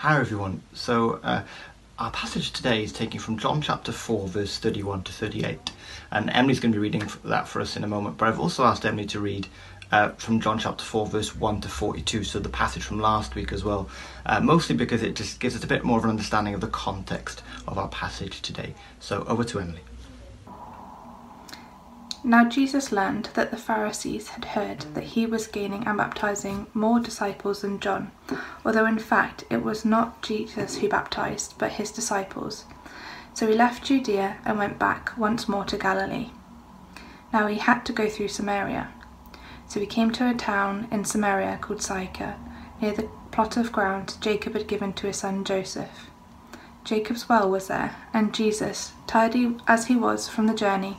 Hi everyone. So uh, our passage today is taken from John chapter 4 verse 31 to 38 and Emily's going to be reading that for us in a moment but I've also asked Emily to read uh, from John chapter 4 verse 1 to 42 so the passage from last week as well uh, mostly because it just gives us a bit more of an understanding of the context of our passage today. So over to Emily. Now Jesus learned that the Pharisees had heard that he was gaining and baptizing more disciples than John, although in fact it was not Jesus who baptized, but his disciples. So he left Judea and went back once more to Galilee. Now he had to go through Samaria. So he came to a town in Samaria called Sychar, near the plot of ground Jacob had given to his son Joseph. Jacob's well was there, and Jesus, tired as he was from the journey,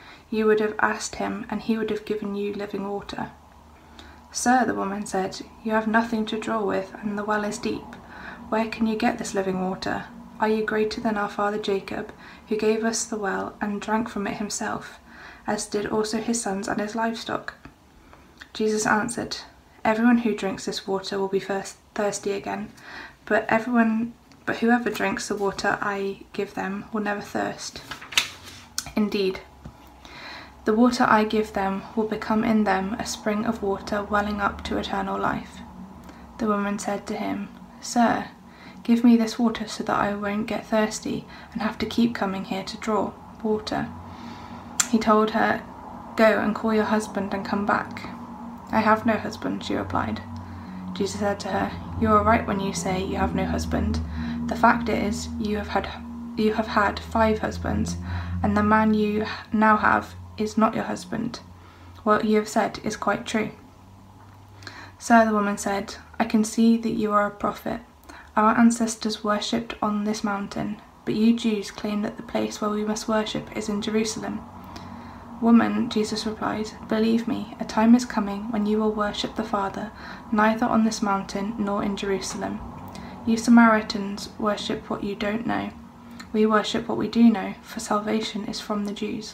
you would have asked him, and he would have given you living water. Sir, the woman said, you have nothing to draw with, and the well is deep. Where can you get this living water? Are you greater than our father Jacob, who gave us the well and drank from it himself, as did also his sons and his livestock? Jesus answered, Everyone who drinks this water will be first thirsty again, but everyone but whoever drinks the water I give them will never thirst. Indeed, the water I give them will become in them a spring of water welling up to eternal life. The woman said to him, Sir, give me this water so that I won't get thirsty and have to keep coming here to draw water. He told her, Go and call your husband and come back. I have no husband, she replied. Jesus said to her, You are right when you say you have no husband. The fact is, you have had you have had five husbands, and the man you now have is not your husband. What you have said is quite true. Sir, the woman said, I can see that you are a prophet. Our ancestors worshipped on this mountain, but you Jews claim that the place where we must worship is in Jerusalem. Woman, Jesus replied, believe me, a time is coming when you will worship the Father, neither on this mountain nor in Jerusalem. You Samaritans worship what you don't know. We worship what we do know, for salvation is from the Jews.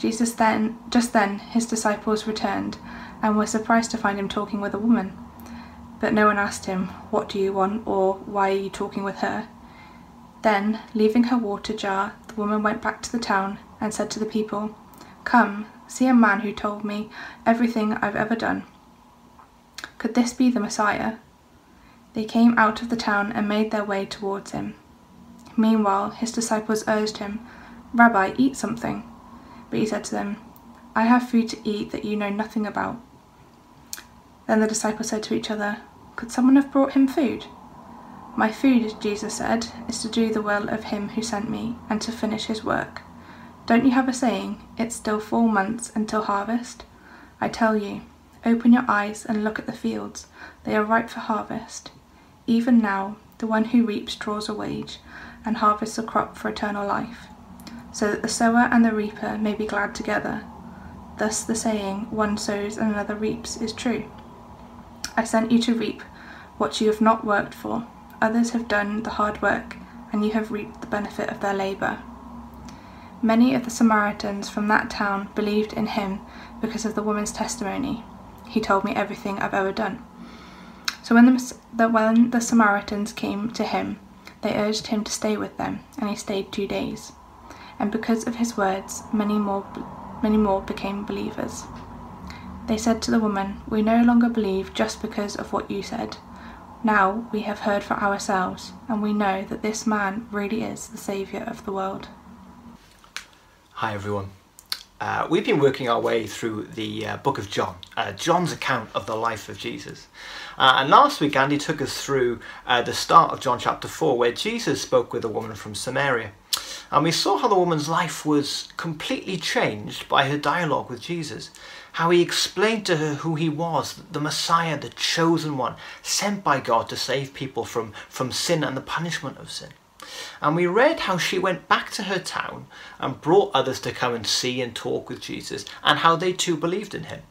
Jesus then, just then, his disciples returned and were surprised to find him talking with a woman. But no one asked him, What do you want? or Why are you talking with her? Then, leaving her water jar, the woman went back to the town and said to the people, Come, see a man who told me everything I've ever done. Could this be the Messiah? They came out of the town and made their way towards him. Meanwhile, his disciples urged him, Rabbi, eat something. But he said to them, I have food to eat that you know nothing about. Then the disciples said to each other, Could someone have brought him food? My food, Jesus said, is to do the will of him who sent me and to finish his work. Don't you have a saying, It's still four months until harvest? I tell you, open your eyes and look at the fields, they are ripe for harvest. Even now, the one who reaps draws a wage and harvests a crop for eternal life so that the sower and the reaper may be glad together. Thus the saying, one sows and another reaps, is true. I sent you to reap what you have not worked for. Others have done the hard work, and you have reaped the benefit of their labour. Many of the Samaritans from that town believed in him because of the woman's testimony. He told me everything I've ever done. So when the, when the Samaritans came to him, they urged him to stay with them, and he stayed two days and because of his words, many more, many more became believers. They said to the woman, We no longer believe just because of what you said. Now we have heard for ourselves, and we know that this man really is the Saviour of the world. Hi everyone. Uh, we've been working our way through the uh, book of John, uh, John's account of the life of Jesus. Uh, and last week, Andy took us through uh, the start of John chapter 4, where Jesus spoke with a woman from Samaria. And we saw how the woman's life was completely changed by her dialogue with Jesus. How he explained to her who he was, the Messiah, the chosen one, sent by God to save people from, from sin and the punishment of sin. And we read how she went back to her town and brought others to come and see and talk with Jesus, and how they too believed in him.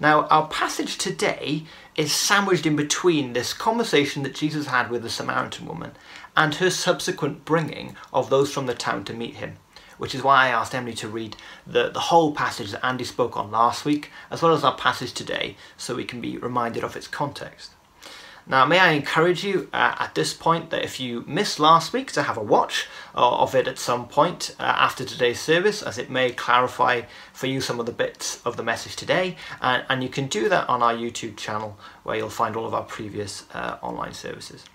Now, our passage today is sandwiched in between this conversation that Jesus had with the Samaritan woman and her subsequent bringing of those from the town to meet him, which is why I asked Emily to read the, the whole passage that Andy spoke on last week, as well as our passage today, so we can be reminded of its context. Now, may I encourage you uh, at this point that if you missed last week, to have a watch uh, of it at some point uh, after today's service, as it may clarify for you some of the bits of the message today. And, you can do that on our YouTube channel, where you'll find all of our previous uh, online services.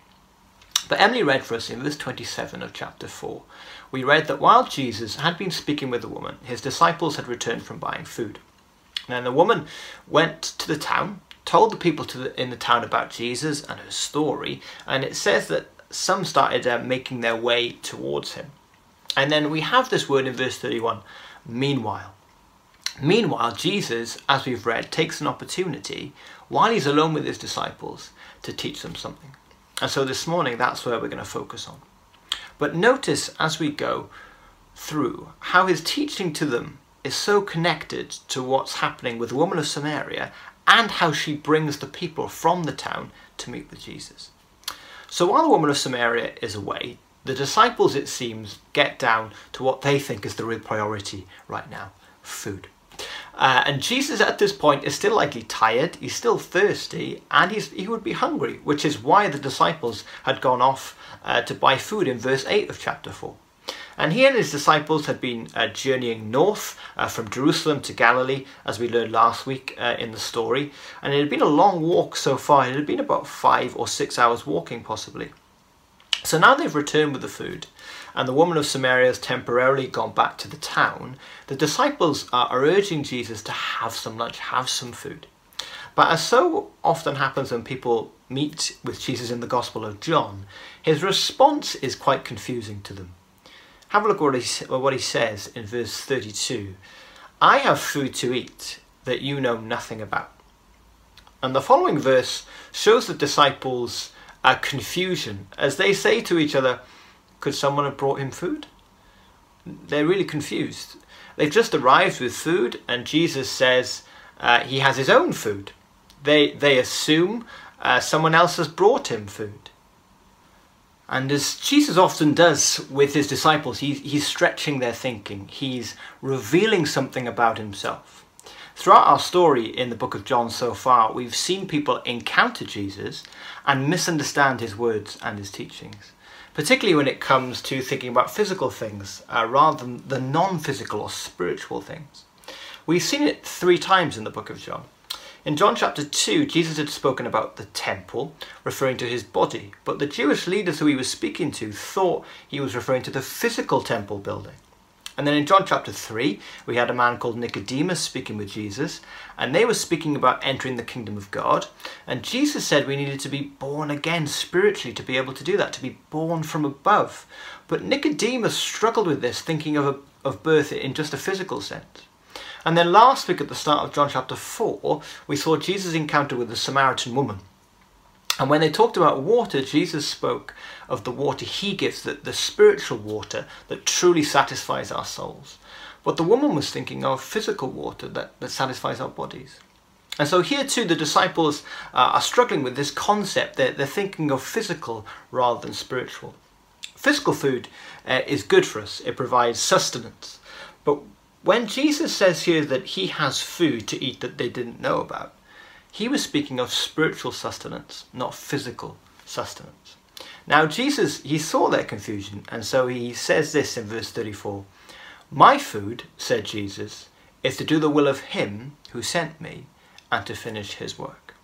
But Emily read for us in verse 27 of chapter 4. We read that while Jesus had been speaking with the woman, his disciples had returned from buying food. Then the woman went to the town told the people the, in the town about Jesus and her story, and it says that some started uh, making their way towards him. And then we have this word in verse 31 meanwhile. Meanwhile, Jesus, as we've read, takes an opportunity while he's alone with his disciples to teach them something. And so this morning, that's where we're going to focus on. But notice as we go through how his teaching to them is so connected to what's happening with the woman of Samaria and how she brings the people from the town to meet with Jesus. So while the woman of Samaria is away, the disciples, it seems, get down to what they think is the real priority right now food. Uh, and Jesus at this point is still likely tired, he's still thirsty, and he would be hungry, which is why the disciples had gone off uh, to buy food in verse 8 of chapter 4. And he and his disciples had been uh, journeying north uh, from Jerusalem to Galilee, as we learned last week uh, in the story. And it had been a long walk so far. It had been about five or six hours walking, possibly. So now they've returned with the food, and the woman of Samaria has temporarily gone back to the town. The disciples are urging Jesus to have some lunch, have some food. But as so often happens when people meet with Jesus in the Gospel of John, his response is quite confusing to them. Have a look at what he, what he says in verse 32. I have food to eat that you know nothing about. And the following verse shows the disciples confusion as they say to each other, Could someone have brought him food? They're really confused. They've just arrived with food, and Jesus says uh, he has his own food. They, they assume uh, someone else has brought him food. And as Jesus often does with his disciples, he's, he's stretching their thinking. He's revealing something about himself. Throughout our story in the book of John so far, we've seen people encounter Jesus and misunderstand his words and his teachings, particularly when it comes to thinking about physical things uh, rather than the non physical or spiritual things. We've seen it three times in the book of John. In John chapter 2, Jesus had spoken about the temple, referring to his body, but the Jewish leaders who he was speaking to thought he was referring to the physical temple building. And then in John chapter 3, we had a man called Nicodemus speaking with Jesus, and they were speaking about entering the kingdom of God. And Jesus said we needed to be born again spiritually to be able to do that, to be born from above. But Nicodemus struggled with this, thinking of, a, of birth in just a physical sense. And then last week at the start of John chapter 4, we saw Jesus' encounter with the Samaritan woman. And when they talked about water, Jesus spoke of the water he gives, the, the spiritual water that truly satisfies our souls. But the woman was thinking of physical water that, that satisfies our bodies. And so here too, the disciples uh, are struggling with this concept. They're, they're thinking of physical rather than spiritual. Physical food uh, is good for us, it provides sustenance. But when Jesus says here that he has food to eat that they didn't know about, he was speaking of spiritual sustenance, not physical sustenance. Now, Jesus, he saw their confusion, and so he says this in verse 34 My food, said Jesus, is to do the will of him who sent me and to finish his work.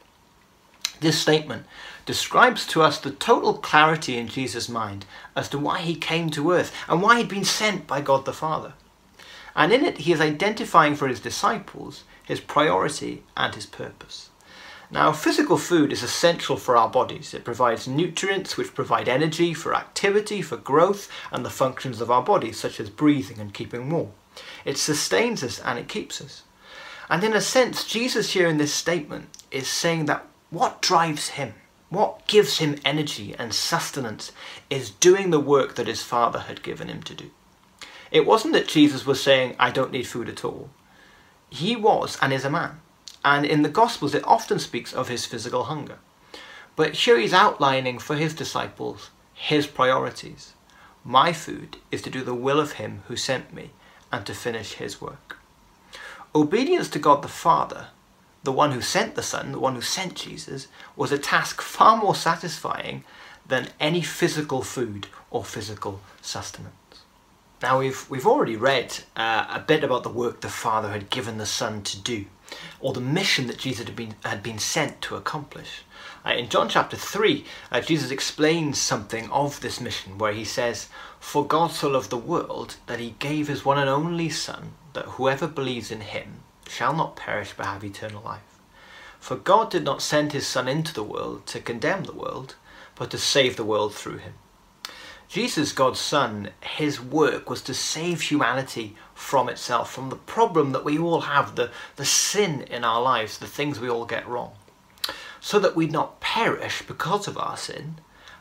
This statement describes to us the total clarity in Jesus' mind as to why he came to earth and why he'd been sent by God the Father. And in it, he is identifying for his disciples his priority and his purpose. Now, physical food is essential for our bodies. It provides nutrients which provide energy for activity, for growth, and the functions of our bodies, such as breathing and keeping warm. It sustains us and it keeps us. And in a sense, Jesus here in this statement is saying that what drives him, what gives him energy and sustenance, is doing the work that his Father had given him to do. It wasn't that Jesus was saying, I don't need food at all. He was and is a man. And in the Gospels, it often speaks of his physical hunger. But here he's outlining for his disciples his priorities. My food is to do the will of him who sent me and to finish his work. Obedience to God the Father, the one who sent the Son, the one who sent Jesus, was a task far more satisfying than any physical food or physical sustenance. Now we've we've already read uh, a bit about the work the Father had given the Son to do, or the mission that Jesus had been had been sent to accomplish. Uh, in John chapter 3, uh, Jesus explains something of this mission where he says, For God so loved the world that he gave his one and only Son, that whoever believes in him shall not perish but have eternal life. For God did not send his Son into the world to condemn the world, but to save the world through him. Jesus, God's Son, his work was to save humanity from itself, from the problem that we all have, the, the sin in our lives, the things we all get wrong so that we'd not perish because of our sin,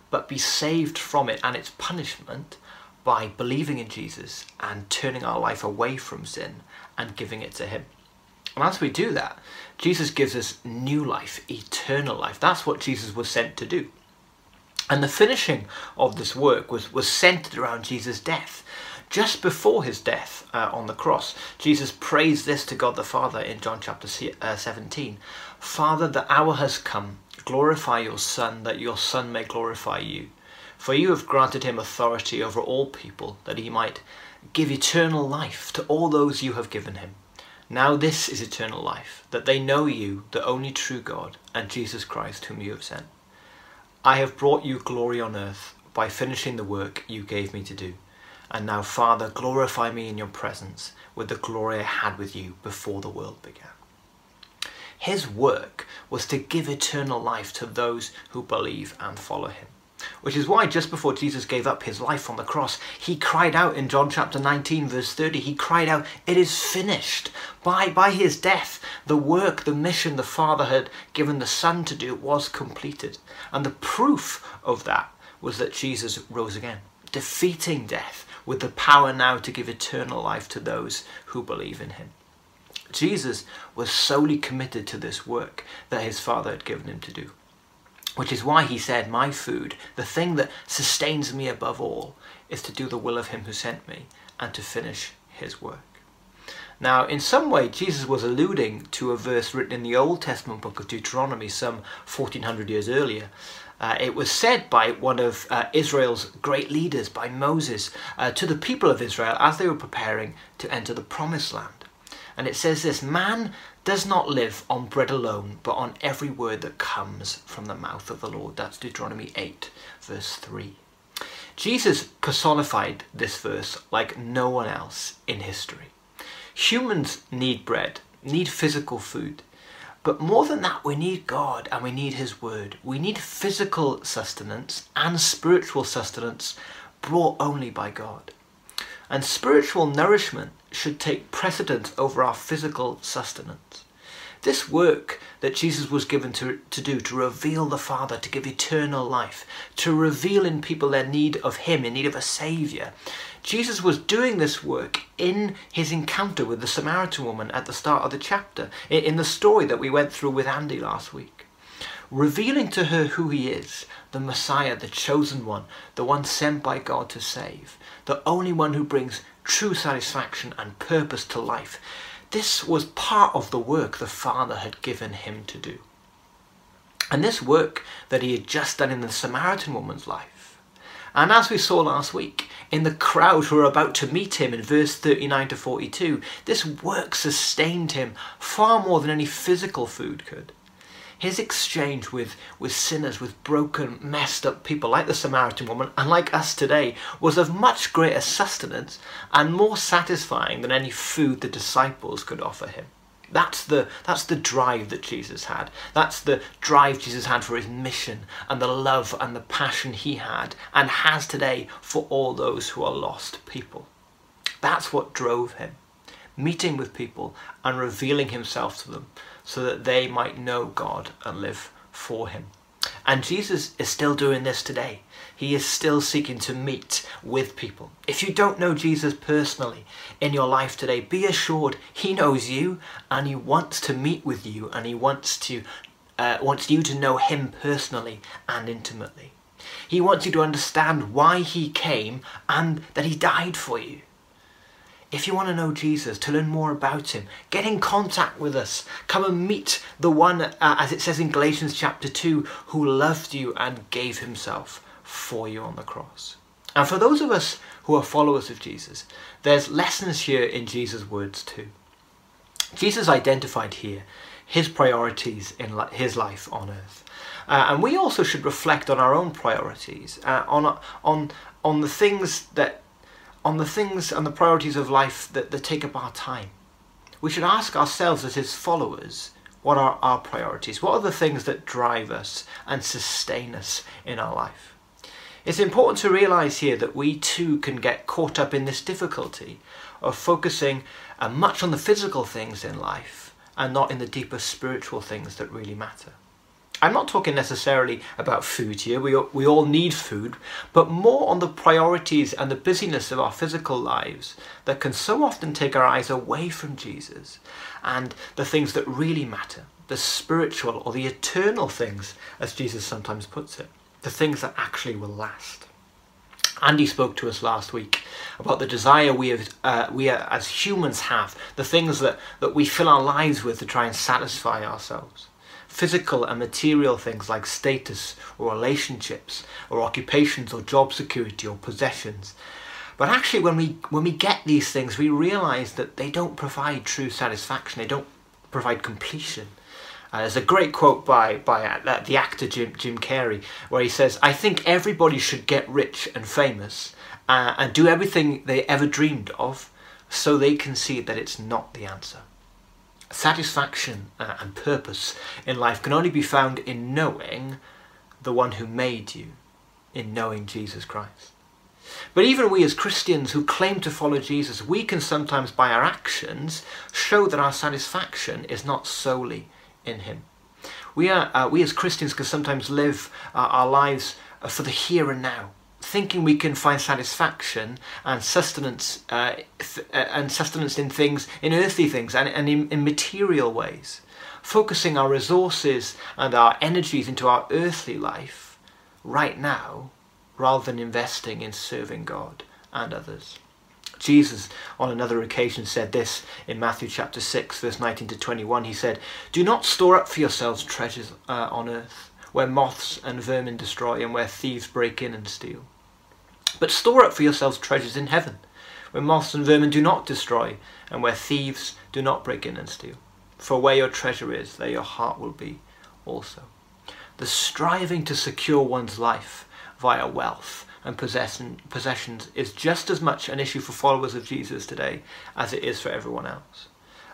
but be saved from it and its punishment by believing in Jesus and turning our life away from sin and giving it to Him. And as we do that, Jesus gives us new life, eternal life. That's what Jesus was sent to do. And the finishing of this work was, was centered around Jesus' death. Just before his death uh, on the cross, Jesus prays this to God the Father in John chapter uh, 17 Father, the hour has come. Glorify your Son, that your Son may glorify you. For you have granted him authority over all people, that he might give eternal life to all those you have given him. Now this is eternal life, that they know you, the only true God, and Jesus Christ, whom you have sent. I have brought you glory on earth by finishing the work you gave me to do. And now, Father, glorify me in your presence with the glory I had with you before the world began. His work was to give eternal life to those who believe and follow him. Which is why just before Jesus gave up his life on the cross, he cried out in John chapter 19 verse 30, he cried out, it is finished. By, by his death, the work, the mission the Father had given the Son to do was completed. And the proof of that was that Jesus rose again, defeating death with the power now to give eternal life to those who believe in him. Jesus was solely committed to this work that his Father had given him to do. Which is why he said, My food, the thing that sustains me above all, is to do the will of him who sent me and to finish his work. Now, in some way, Jesus was alluding to a verse written in the Old Testament book of Deuteronomy some 1400 years earlier. Uh, it was said by one of uh, Israel's great leaders, by Moses, uh, to the people of Israel as they were preparing to enter the Promised Land. And it says this Man does not live on bread alone, but on every word that comes from the mouth of the Lord. That's Deuteronomy 8, verse 3. Jesus personified this verse like no one else in history. Humans need bread, need physical food. But more than that, we need God and we need His Word. We need physical sustenance and spiritual sustenance brought only by God. And spiritual nourishment should take precedence over our physical sustenance. This work that Jesus was given to, to do, to reveal the Father, to give eternal life, to reveal in people their need of Him, in need of a Saviour, Jesus was doing this work in his encounter with the Samaritan woman at the start of the chapter, in the story that we went through with Andy last week. Revealing to her who he is, the Messiah, the chosen one, the one sent by God to save, the only one who brings true satisfaction and purpose to life. This was part of the work the Father had given him to do. And this work that he had just done in the Samaritan woman's life. And as we saw last week, in the crowd who were about to meet him in verse 39 to 42, this work sustained him far more than any physical food could. His exchange with, with sinners, with broken, messed up people like the Samaritan woman and like us today was of much greater sustenance and more satisfying than any food the disciples could offer him. That's the, that's the drive that Jesus had. That's the drive Jesus had for his mission and the love and the passion he had and has today for all those who are lost people. That's what drove him. Meeting with people and revealing himself to them so that they might know God and live for him. And Jesus is still doing this today. He is still seeking to meet with people. If you don't know Jesus personally in your life today, be assured he knows you and he wants to meet with you and he wants to uh, wants you to know him personally and intimately. He wants you to understand why he came and that he died for you. If you want to know Jesus, to learn more about him, get in contact with us. Come and meet the one, uh, as it says in Galatians chapter 2, who loved you and gave himself for you on the cross. And for those of us who are followers of Jesus, there's lessons here in Jesus' words too. Jesus identified here his priorities in his life on earth. Uh, and we also should reflect on our own priorities, uh, on, on, on the things that on the things and the priorities of life that, that take up our time. We should ask ourselves as his followers, what are our priorities? What are the things that drive us and sustain us in our life? It's important to realize here that we too can get caught up in this difficulty of focusing uh, much on the physical things in life and not in the deeper spiritual things that really matter. I'm not talking necessarily about food here, we, we all need food, but more on the priorities and the busyness of our physical lives that can so often take our eyes away from Jesus and the things that really matter, the spiritual or the eternal things, as Jesus sometimes puts it, the things that actually will last. Andy spoke to us last week about the desire we, have, uh, we as humans have, the things that, that we fill our lives with to try and satisfy ourselves physical and material things like status or relationships or occupations or job security or possessions. But actually, when we, when we get these things, we realize that they don't provide true satisfaction, they don't provide completion. Uh, there's a great quote by, by uh, the actor Jim, Jim Carrey where he says, I think everybody should get rich and famous uh, and do everything they ever dreamed of so they can see that it's not the answer satisfaction uh, and purpose in life can only be found in knowing the one who made you, in knowing Jesus Christ. But even we as Christians who claim to follow Jesus, we can sometimes by our actions show that our satisfaction is not solely in Him. We, are, uh, we as Christians can sometimes live uh, our lives uh, for the here and now, thinking we can find satisfaction and sustenance uh, th- uh, and sustenance in things in earthly things and, and in, in material ways focusing our resources and our energies into our earthly life right now rather than investing in serving God and others. Jesus, on another occasion, said this in Matthew chapter 6, verse 19 to 21. He said, Do not store up for yourselves treasures uh, on earth, where moths and vermin destroy and where thieves break in and steal. But store up for yourselves treasures in heaven, where moths and vermin do not destroy, and where thieves do not break in and steal. For where your treasure is, there your heart will be also. The striving to secure one's life via wealth and possessions is just as much an issue for followers of Jesus today as it is for everyone else.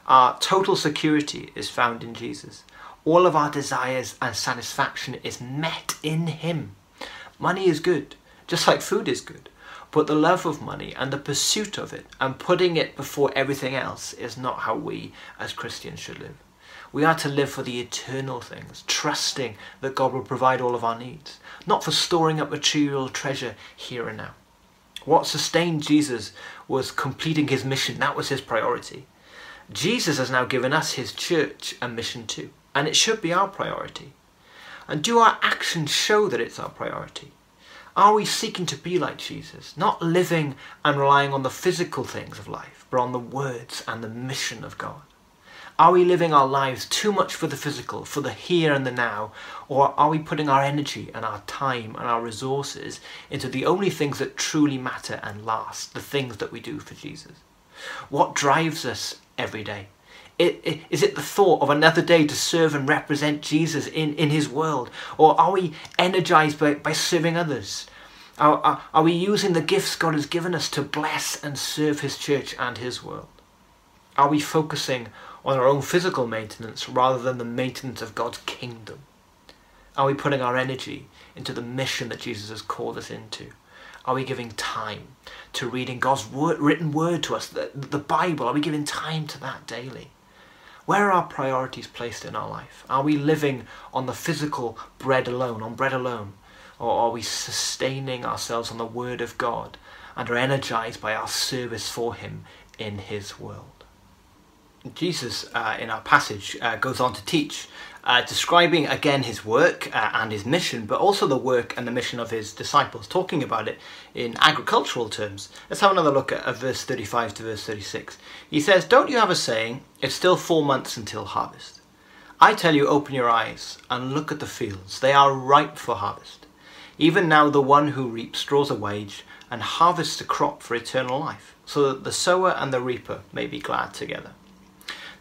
Our total security is found in Jesus. All of our desires and satisfaction is met in Him. Money is good, just like food is good. But the love of money and the pursuit of it and putting it before everything else is not how we as Christians should live. We are to live for the eternal things, trusting that God will provide all of our needs, not for storing up material treasure here and now. What sustained Jesus was completing his mission, that was his priority. Jesus has now given us his church a mission too, and it should be our priority. And do our actions show that it's our priority? Are we seeking to be like Jesus, not living and relying on the physical things of life, but on the words and the mission of God? Are we living our lives too much for the physical, for the here and the now, or are we putting our energy and our time and our resources into the only things that truly matter and last, the things that we do for Jesus? What drives us every day? Is it the thought of another day to serve and represent Jesus in, in his world? Or are we energized by, by serving others? Are, are, are we using the gifts God has given us to bless and serve his church and his world? Are we focusing on our own physical maintenance rather than the maintenance of God's kingdom? Are we putting our energy into the mission that Jesus has called us into? Are we giving time to reading God's word, written word to us, the, the Bible? Are we giving time to that daily? Where are our priorities placed in our life? Are we living on the physical bread alone, on bread alone? Or are we sustaining ourselves on the Word of God and are energized by our service for Him in His world? Jesus, uh, in our passage, uh, goes on to teach, uh, describing again his work uh, and his mission, but also the work and the mission of his disciples, talking about it in agricultural terms. Let's have another look at, at verse 35 to verse 36. He says, Don't you have a saying, it's still four months until harvest? I tell you, open your eyes and look at the fields. They are ripe for harvest. Even now, the one who reaps draws a wage and harvests a crop for eternal life, so that the sower and the reaper may be glad together.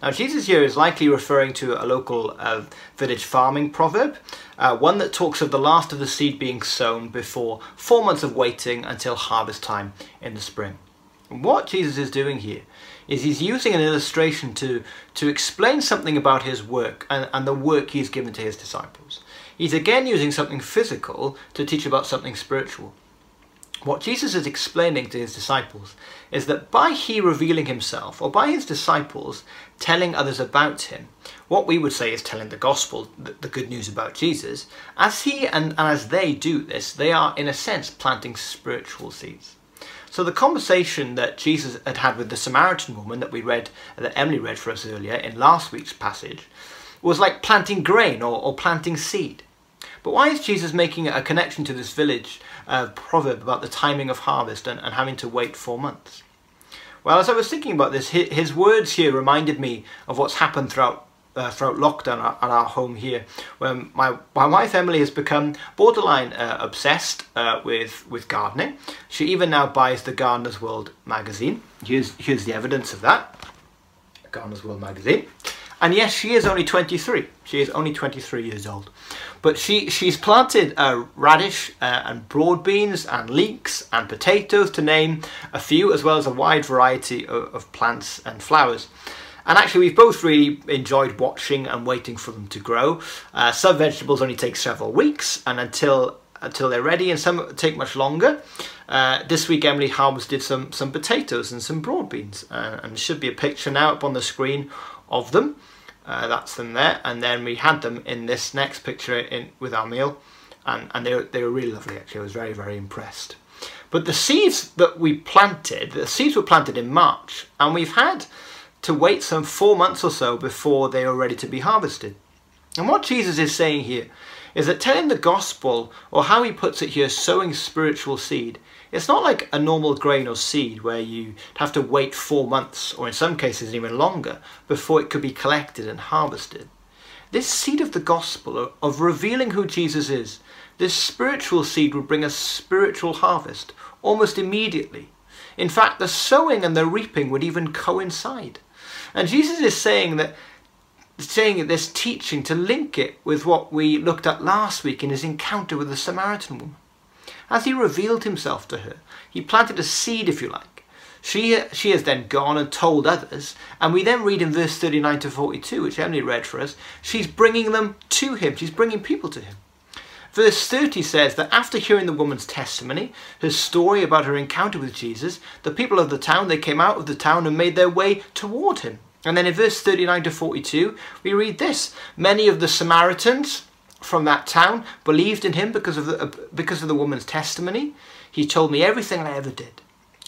Now, Jesus here is likely referring to a local uh, village farming proverb, uh, one that talks of the last of the seed being sown before four months of waiting until harvest time in the spring. And what Jesus is doing here is he's using an illustration to, to explain something about his work and, and the work he's given to his disciples. He's again using something physical to teach about something spiritual. What Jesus is explaining to his disciples is that by he revealing himself, or by his disciples telling others about him, what we would say is telling the gospel, the, good news about Jesus, as he and, and as they do this, they are in a sense planting spiritual seeds. So the conversation that Jesus had had with the Samaritan woman that we read, that Emily read for us earlier in last week's passage, was like planting grain or, or planting seed. But why is Jesus making a connection to this village uh, proverb about the timing of harvest and, and having to wait four months? Well, as I was thinking about this, his words here reminded me of what's happened throughout uh, throughout lockdown at our home here, when my, my wife Emily has become borderline uh, obsessed uh, with with gardening. She even now buys the Gardener's World magazine. Here's here's the evidence of that. Gardener's World magazine. And yes, she is only 23. She is only 23 years old. But she, she's planted uh, radish uh, and broad beans and leeks and potatoes, to name a few, as well as a wide variety of, of plants and flowers. And actually, we've both really enjoyed watching and waiting for them to grow. Uh, some vegetables only take several weeks, and until until they're ready, and some take much longer. Uh, this week, Emily harvested some some potatoes and some broad beans, uh, and there should be a picture now up on the screen of them. Uh, that's them there, and then we had them in this next picture in with our meal, and, and they, were, they were really lovely actually. I was very, very impressed. But the seeds that we planted, the seeds were planted in March, and we've had to wait some four months or so before they are ready to be harvested. And what Jesus is saying here is that telling the gospel, or how he puts it here, sowing spiritual seed, it's not like a normal grain or seed where you have to wait four months, or in some cases even longer, before it could be collected and harvested. This seed of the gospel, of revealing who Jesus is, this spiritual seed would bring a spiritual harvest almost immediately. In fact, the sowing and the reaping would even coincide. And Jesus is saying that saying this teaching to link it with what we looked at last week in his encounter with the Samaritan woman. As he revealed himself to her, he planted a seed, if you like. She, she has then gone and told others, and we then read in verse 39 to 42, which Emily read for us, she's bringing them to him, she's bringing people to him. Verse 30 says that after hearing the woman's testimony, her story about her encounter with Jesus, the people of the town, they came out of the town and made their way toward him. And then in verse 39 to 42, we read this Many of the Samaritans from that town believed in him because of the, uh, because of the woman's testimony. He told me everything I ever did.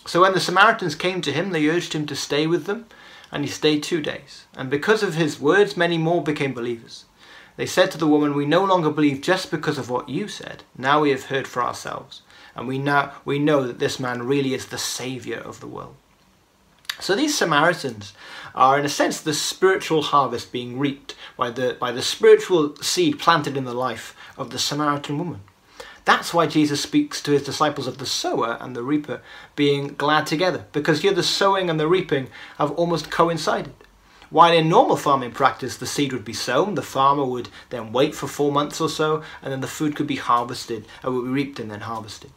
So when the Samaritans came to him, they urged him to stay with them, and he stayed two days. And because of his words, many more became believers. They said to the woman, We no longer believe just because of what you said. Now we have heard for ourselves, and we, now, we know that this man really is the Saviour of the world. So these Samaritans are, in a sense, the spiritual harvest being reaped by the, by the spiritual seed planted in the life of the Samaritan woman. That's why Jesus speaks to his disciples of the sower and the reaper being glad together, because here the sowing and the reaping have almost coincided. While in normal farming practice, the seed would be sown, the farmer would then wait for four months or so, and then the food could be harvested, and would be reaped and then harvested.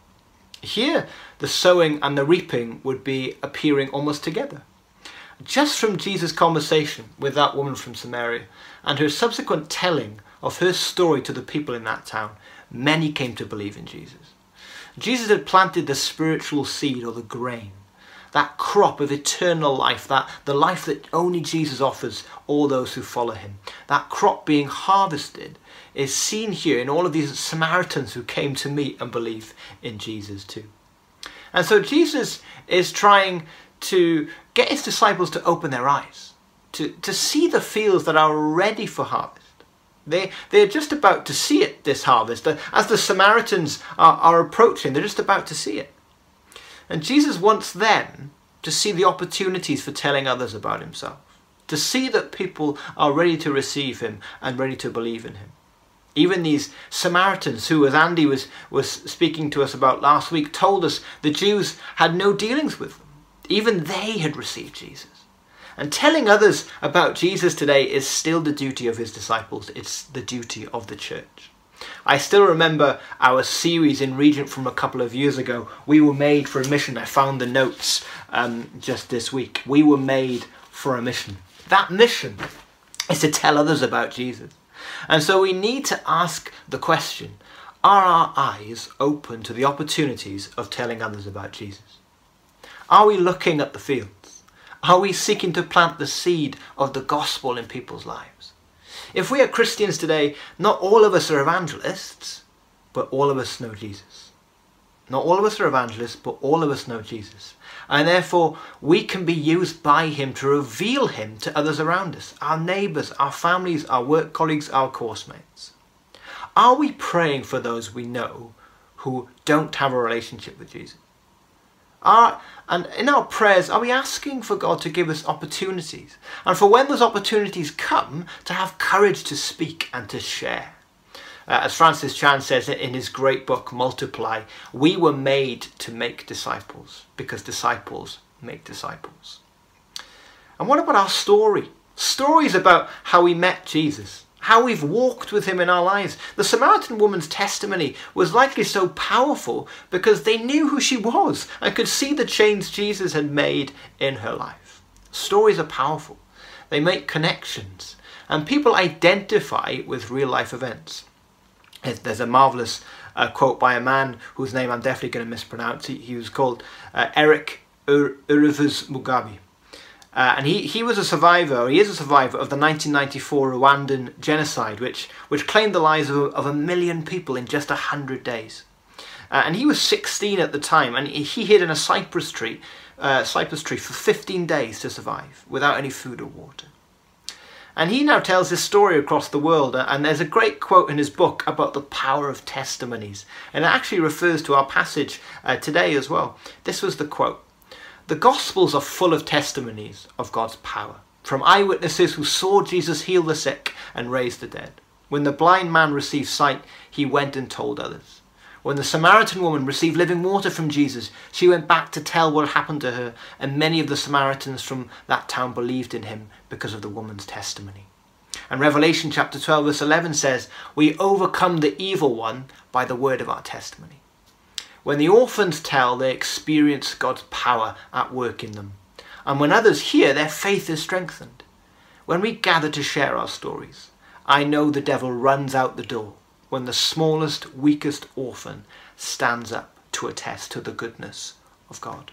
Here, the sowing and the reaping would be appearing almost together. Just from Jesus' conversation with that woman from Samaria and her subsequent telling of her story to the people in that town, many came to believe in Jesus. Jesus had planted the spiritual seed or the grain that crop of eternal life, that the life that only Jesus offers all those who follow him. That crop being harvested is seen here in all of these Samaritans who came to meet and believe in Jesus too. And so Jesus is trying to get his disciples to open their eyes, to, to see the fields that are ready for harvest. They, they're just about to see it, this harvest. As the Samaritans are, are approaching, they're just about to see it. And Jesus wants them to see the opportunities for telling others about himself, to see that people are ready to receive him and ready to believe in him. Even these Samaritans, who, as Andy was, was speaking to us about last week, told us the Jews had no dealings with them. Even they had received Jesus. And telling others about Jesus today is still the duty of his disciples, it's the duty of the church. I still remember our series in Regent from a couple of years ago. We were made for a mission. I found the notes um, just this week. We were made for a mission. That mission is to tell others about Jesus. And so we need to ask the question Are our eyes open to the opportunities of telling others about Jesus? Are we looking at the fields? Are we seeking to plant the seed of the gospel in people's lives? If we are Christians today, not all of us are evangelists, but all of us know Jesus. Not all of us are evangelists, but all of us know Jesus. And therefore, we can be used by him to reveal him to others around us our neighbours, our families, our work colleagues, our course mates. Are we praying for those we know who don't have a relationship with Jesus? Are, and in our prayers, are we asking for God to give us opportunities? And for when those opportunities come, to have courage to speak and to share. Uh, as Francis Chan says in his great book, Multiply, we were made to make disciples because disciples make disciples. And what about our story? Stories about how we met Jesus how we've walked with him in our lives. The Samaritan woman's testimony was likely so powerful because they knew who she was and could see the change Jesus had made in her life. Stories are powerful, they make connections, and people identify with real life events. There's a marvelous uh, quote by a man whose name I'm definitely going to mispronounce. He, he was called uh, Eric Ur- Mugabe. Uh, and he, he was a survivor, or he is a survivor, of the 1994 Rwandan genocide, which, which claimed the lives of, of a million people in just 100 days. Uh, and he was 16 at the time, and he hid in a cypress tree, uh, cypress tree for 15 days to survive, without any food or water. And he now tells his story across the world, and there's a great quote in his book about the power of testimonies. And it actually refers to our passage uh, today as well. This was the quote the Gospels are full of testimonies of God's power, from eyewitnesses who saw Jesus heal the sick and raise the dead. When the blind man received sight, he went and told others. When the Samaritan woman received living water from Jesus, she went back to tell what happened to her, and many of the Samaritans from that town believed in him because of the woman's testimony. And Revelation chapter 12, verse 11 says, We overcome the evil one by the word of our testimony. When the orphans tell, they experience God's power at work in them. And when others hear, their faith is strengthened. When we gather to share our stories, I know the devil runs out the door when the smallest, weakest orphan stands up to attest to the goodness of God.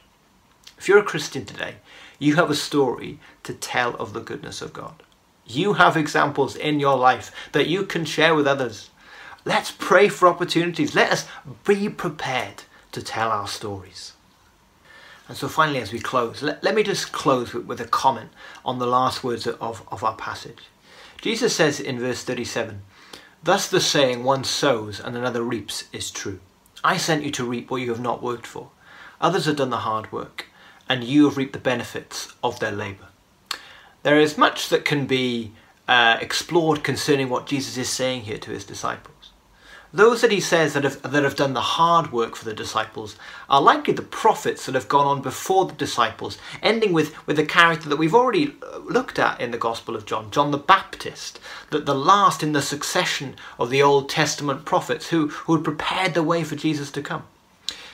If you're a Christian today, you have a story to tell of the goodness of God. You have examples in your life that you can share with others. Let's pray for opportunities. Let us be prepared to tell our stories. And so, finally, as we close, let, let me just close with, with, a comment on the last words of, of our passage. Jesus says in verse 37 Thus the saying, one sows and another reaps, is true. I sent you to reap what you have not worked for. Others have done the hard work, and you have reaped the benefits of their labour. There is much that can be uh, explored concerning what Jesus is saying here to his disciples. Those that he says that have, that have done the hard work for the disciples are likely the prophets that have gone on before the disciples, ending with, with a character that we've already uh, looked at in the Gospel of John, John the Baptist, that the last in the succession of the Old Testament prophets who, who had prepared the way for Jesus to come.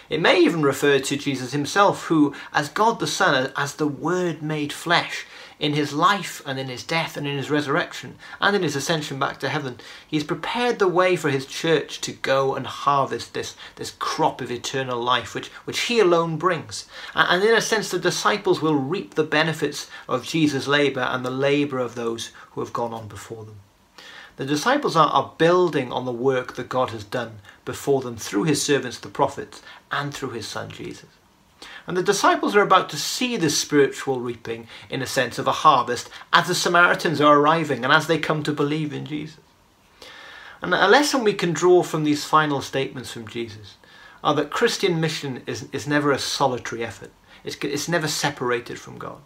It may even refer to Jesus himself, who, as God the Son, as the Word made flesh, in his life and in his death and in his resurrection and in his ascension back to heaven, he's prepared the way for his church to go and harvest this, this crop of eternal life which, which he alone brings. And in a sense, the disciples will reap the benefits of Jesus' labour and the labour of those who have gone on before them. The disciples are, are building on the work that God has done before them through his servants, the prophets, and through his son Jesus. And the disciples are about to see this spiritual reaping, in a sense, of a harvest as the Samaritans are arriving and as they come to believe in Jesus. And a lesson we can draw from these final statements from Jesus are that Christian mission is, is never a solitary effort, it's, it's never separated from God.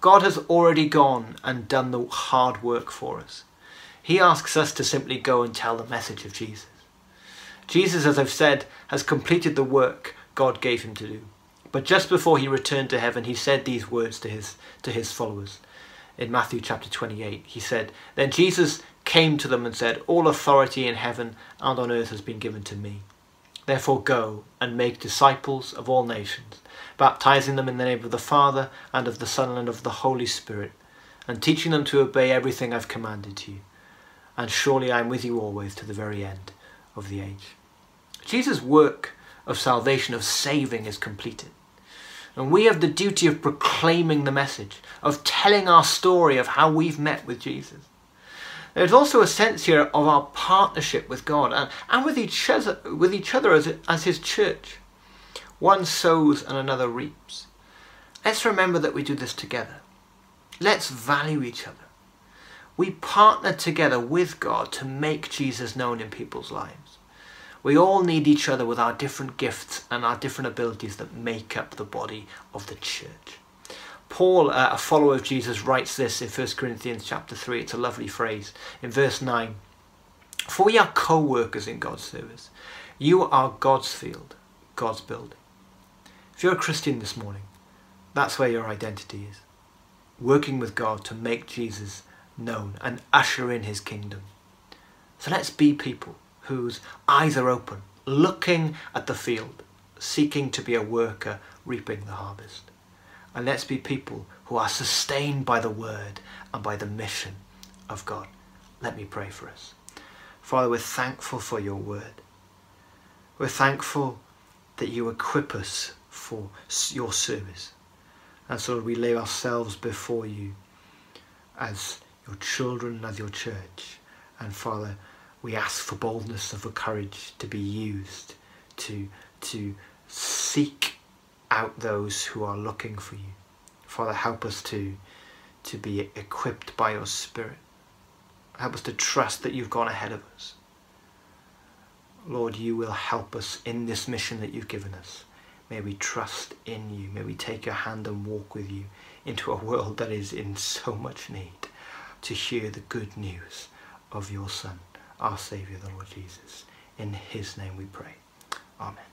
God has already gone and done the hard work for us. He asks us to simply go and tell the message of Jesus. Jesus, as I've said, has completed the work God gave him to do. But just before he returned to heaven, he said these words to his, to his followers. In Matthew chapter 28, he said, Then Jesus came to them and said, All authority in heaven and on earth has been given to me. Therefore go and make disciples of all nations, baptizing them in the name of the Father and of the Son and of the Holy Spirit, and teaching them to obey everything I've commanded to you. And surely I am with you always to the very end of the age. Jesus' work of salvation, of saving, is completed. And we have the duty of proclaiming the message, of telling our story of how we've met with Jesus. There's also a sense here of our partnership with God and, and with each other, with each other as, as His church. One sows and another reaps. Let's remember that we do this together. Let's value each other. We partner together with God to make Jesus known in people's lives. We all need each other with our different gifts and our different abilities that make up the body of the church. Paul, uh, a follower of Jesus, writes this in 1 Corinthians chapter 3. It's a lovely phrase. In verse 9, For we are co-workers in God's service. You are God's field, God's building. If you're a Christian this morning, that's where your identity is. Working with God to make Jesus known and usher in his kingdom. So let's be people whose eyes are open, looking at the field, seeking to be a worker, reaping the harvest. And let's be people who are sustained by the word and by the mission of God. Let me pray for us. Father, we're thankful for your word. We're thankful that you equip us for your service. And so we lay ourselves before you as your children, as your church. And Father, we ask for boldness and for courage to be used to, to seek out those who are looking for you. Father, help us to, to be equipped by your Spirit. Help us to trust that you've gone ahead of us. Lord, you will help us in this mission that you've given us. May we trust in you. May we take your hand and walk with you into a world that is in so much need to hear the good news of your Son our Saviour, the Lord Jesus. In his name we pray. Amen.